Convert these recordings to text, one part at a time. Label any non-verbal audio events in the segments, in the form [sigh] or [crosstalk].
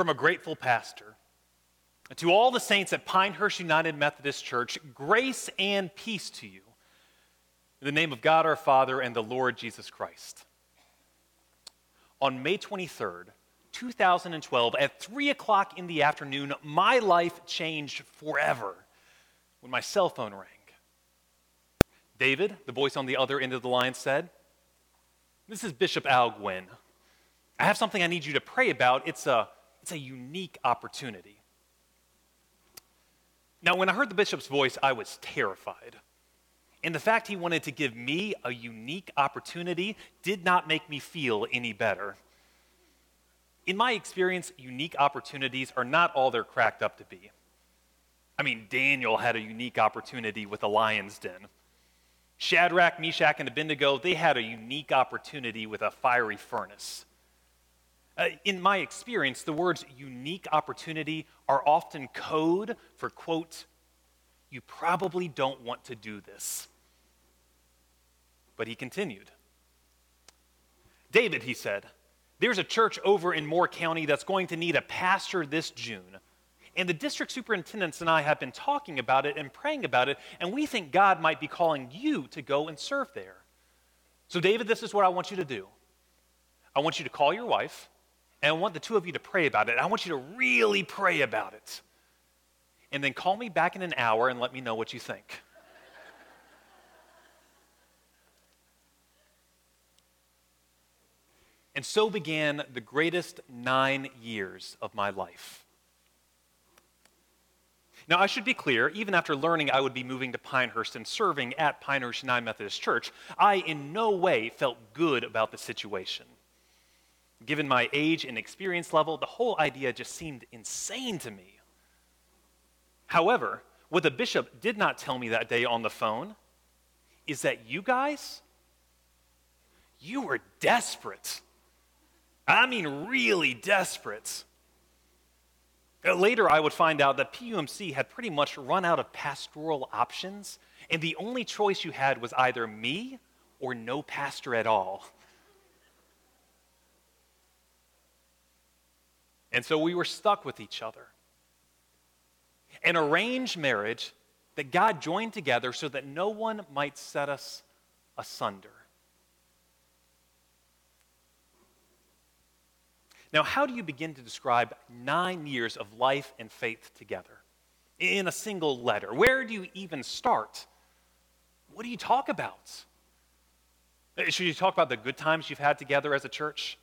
from a grateful pastor. To all the saints at Pinehurst United Methodist Church, grace and peace to you. In the name of God our Father and the Lord Jesus Christ. On May 23rd, 2012, at 3 o'clock in the afternoon, my life changed forever when my cell phone rang. David, the voice on the other end of the line, said, This is Bishop Al. I have something I need you to pray about. It's a, it's a unique opportunity. Now, when I heard the bishop's voice, I was terrified. And the fact he wanted to give me a unique opportunity did not make me feel any better. In my experience, unique opportunities are not all they're cracked up to be. I mean, Daniel had a unique opportunity with the lion's den. Shadrach, Meshach, and Abednego, they had a unique opportunity with a fiery furnace. Uh, in my experience, the words unique opportunity are often code for, quote, you probably don't want to do this. But he continued. David, he said, there's a church over in Moore County that's going to need a pastor this June. And the district superintendents and I have been talking about it and praying about it, and we think God might be calling you to go and serve there. So, David, this is what I want you to do I want you to call your wife and I want the two of you to pray about it. I want you to really pray about it. And then call me back in an hour and let me know what you think. [laughs] and so began the greatest nine years of my life. Now, I should be clear, even after learning I would be moving to Pinehurst and serving at Pinehurst United Methodist Church, I in no way felt good about the situation. Given my age and experience level, the whole idea just seemed insane to me. However, what the bishop did not tell me that day on the phone is that you guys, you were desperate. I mean, really desperate. Uh, later, I would find out that PUMC had pretty much run out of pastoral options, and the only choice you had was either me or no pastor at all. And so we were stuck with each other. An arranged marriage that God joined together so that no one might set us asunder. Now, how do you begin to describe nine years of life and faith together in a single letter? Where do you even start? What do you talk about? Uh, should you talk about the good times you've had together as a church?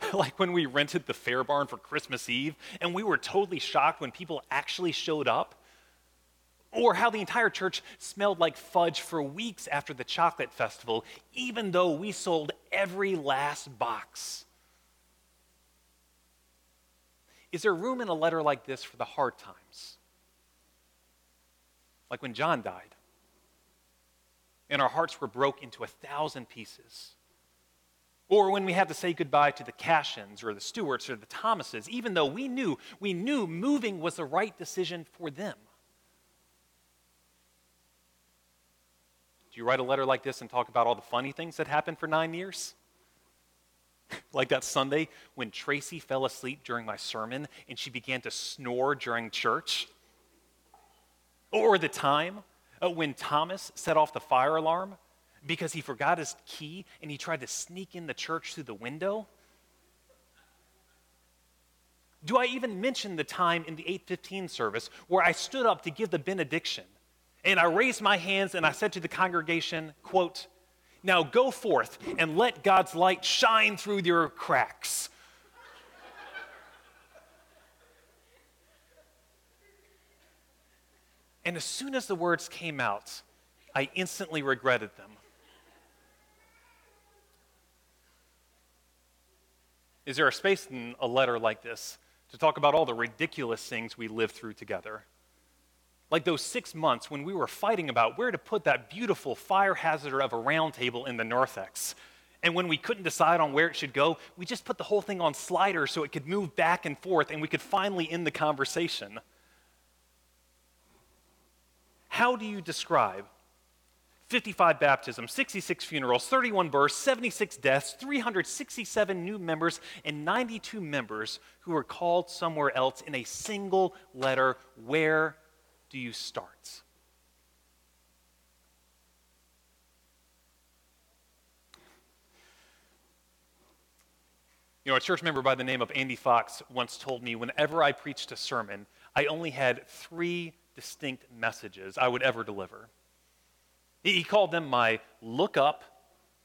[laughs] like when we rented the fair barn for Christmas Eve and we were totally shocked when people actually showed up. Or how the entire church smelled like fudge for weeks after the chocolate festival, even though we sold every last box. Is there room in a letter like this for the hard times? Like when John died, and our hearts were broke into a thousand pieces or when we had to say goodbye to the Cashins or the Stewarts or the Thomases, even though we knew, we knew moving was the right decision for them. Do you write a letter like this and talk about all the funny things that happened for nine years? [laughs] like that Sunday when Tracy fell asleep during my sermon and she began to snore during church? Or the time uh, when Thomas set off the fire alarm because he forgot his key and he tried to sneak in the church through the window? Do I even mention the time in the 815 service where I stood up to give the benediction and I raised my hands and I said to the congregation, quote, now go forth and let God's light shine through your cracks. and as soon as the words came out, I instantly regretted them. Is there a space in a letter like this to talk about all the ridiculous things we lived through together? Like those six months when we were fighting about where to put that beautiful fire hazard of a round table in the narthex. And when we couldn't decide on where it should go, we just put the whole thing on sliders so it could move back and forth and we could finally end the conversation. How do you describe 55 baptisms, 66 funerals, 31 births, 76 deaths, 367 new members, and 92 members who were called somewhere else in a single letter. Where do you start? You know, a church member by the name of Andy Fox once told me whenever I preached a sermon, I only had three distinct messages I would ever deliver. He called them my look up,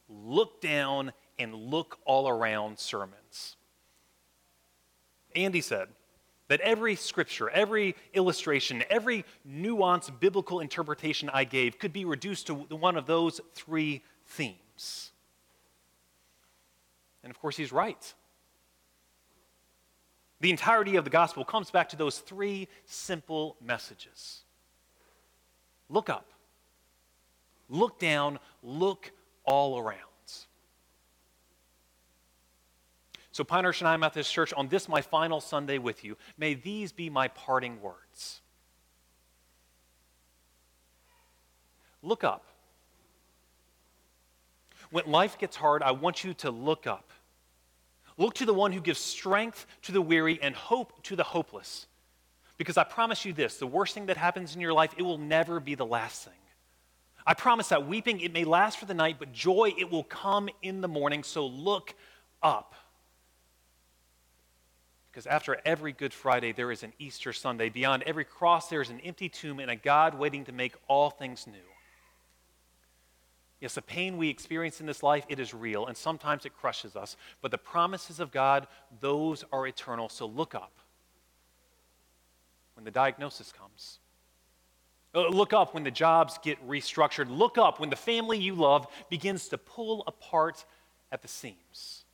look down, and look all around sermons. Andy said that every scripture, every illustration, every nuanced biblical interpretation I gave could be reduced to one of those three themes. And of course, he's right. The entirety of the gospel comes back to those three simple messages look up, look down, look all around. So, Pinehurst United Methodist Church, on this my final Sunday with you, may these be my parting words. Look up. When life gets hard, I want you to look up. Look to the one who gives strength to the weary and hope to the hopeless. Because I promise you this the worst thing that happens in your life, it will never be the last thing. I promise that weeping, it may last for the night, but joy, it will come in the morning. So look up. Because after every Good Friday, there is an Easter Sunday. Beyond every cross, there is an empty tomb and a God waiting to make all things new. Yes, the pain we experience in this life, it is real, and sometimes it crushes us. But the promises of God, those are eternal. So look up when the diagnosis comes. Uh, look up when the jobs get restructured. Look up when the family you love begins to pull apart at the seams.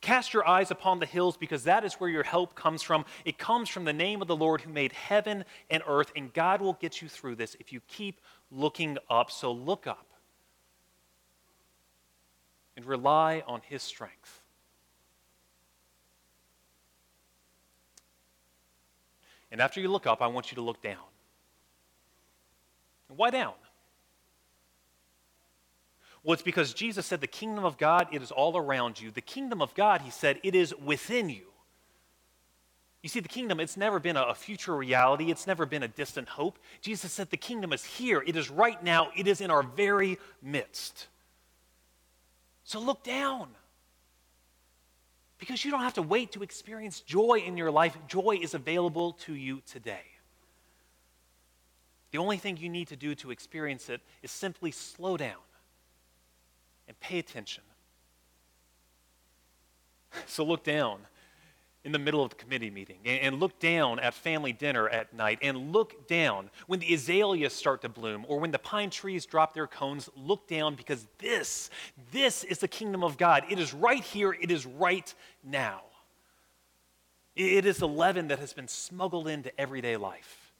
Cast your eyes upon the hills because that is where your help comes from. It comes from the name of the Lord who made heaven and earth, and God will get you through this if you keep looking up. So look up and rely on His strength. And after you look up, I want you to look down. Why down? Well, it's because Jesus said the kingdom of God, it is all around you. The kingdom of God, he said, it is within you. You see, the kingdom, it's never been a future reality, it's never been a distant hope. Jesus said the kingdom is here, it is right now, it is in our very midst. So look down. Because you don't have to wait to experience joy in your life. Joy is available to you today. The only thing you need to do to experience it is simply slow down and pay attention. [laughs] So look down in the middle of the committee meeting and, look down at family dinner at night and look down when the azaleas start to bloom or when the pine trees drop their cones. Look down because this, this is the kingdom of God. It is right here, it is right now. It is the leaven that has been smuggled into everyday life.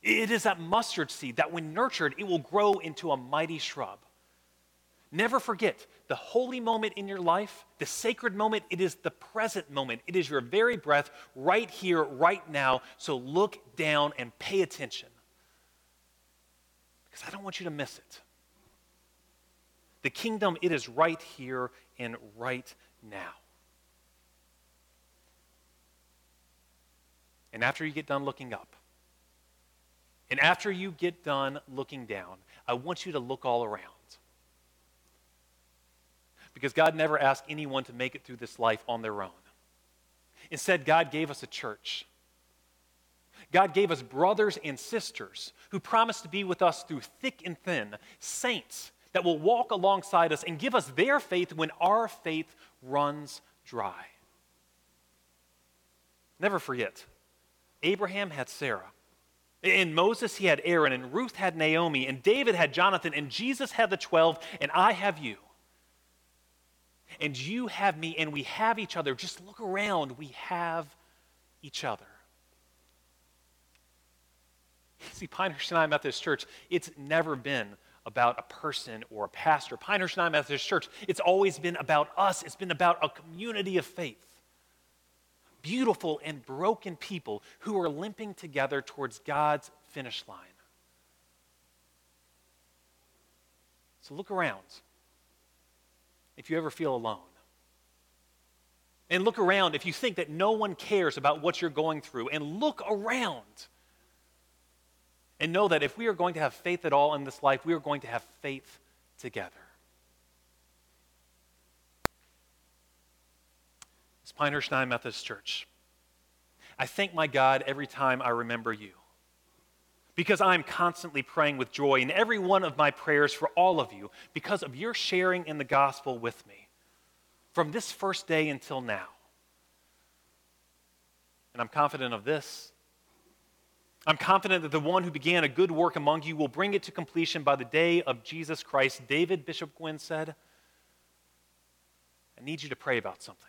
It is that mustard seed that, when nurtured, it will grow into a mighty shrub. Never forget the holy moment in your life, the sacred moment, it is the present moment. It is your very breath right here, right now. So look down and pay attention. Because I don't want you to miss it. The kingdom, it is right here and right now. And after you get done looking up, and after you get done looking down, I want you to look all around. Because God never asked anyone to make it through this life on their own. Instead, God gave us a church. God gave us brothers and sisters who promised to be with us through thick and thin, saints that will walk alongside us and give us their faith when our faith runs dry. Never forget, Abraham had Sarah. In Moses, he had Aaron, and Ruth had Naomi, and David had Jonathan, and Jesus had the 12, and I have you and you have me, and we have each other. Just look around. We have each other. [laughs] See, Pinehurst United Methodist Church, it's never been about a person or a pastor. Pinehurst United Methodist Church, it's always been about us. It's been about a community of faith. Beautiful and broken people who are limping together towards God's finish line. So look around if you ever feel alone. And look around if you think that no one cares about what you're going through. And look around. And know that if we are going to have faith at all in this life, we are going to have faith together. It's Pinehurst Methodist Church. I thank my God every time I remember you because I'm constantly praying with joy in every one of my prayers for all of you because of your sharing in the gospel with me from this first day until now. And I'm confident of this. I'm confident that the one who began a good work among you will bring it to completion by the day of Jesus Christ. David Bishop Gwinn said, I need you to pray about something.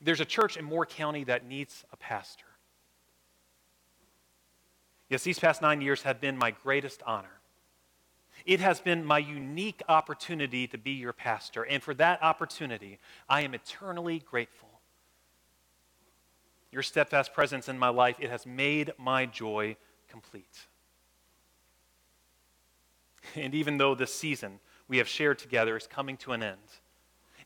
There's a church in Moore County that needs a pastor. Yes, these past nine years have been my greatest honor. It has been my unique opportunity to be your pastor, and for that opportunity, I am eternally grateful. Your steadfast presence in my life, it has made my joy complete. And even though this season we have shared together is coming to an end,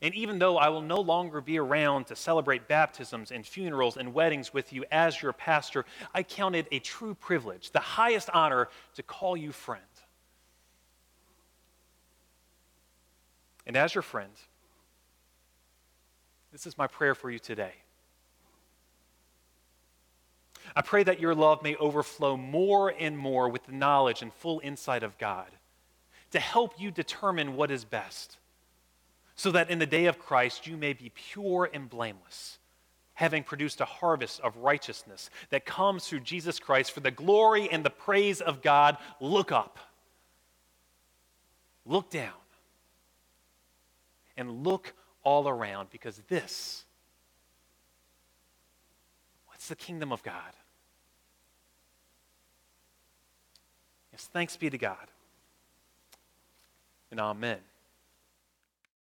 and even though I will no longer be around to celebrate baptisms and funerals and weddings with you as your pastor, I count it a true privilege, the highest honor, to call you friend. And as your friend, this is my prayer for you today. I pray that your love may overflow more and more with the knowledge and full insight of God to help you determine what is best so that in the day of Christ you may be pure and blameless, having produced a harvest of righteousness that comes through Jesus Christ for the glory and the praise of God. Look up, look down, and look all around because this, what's the kingdom of God? Yes, thanks be to God. And amen.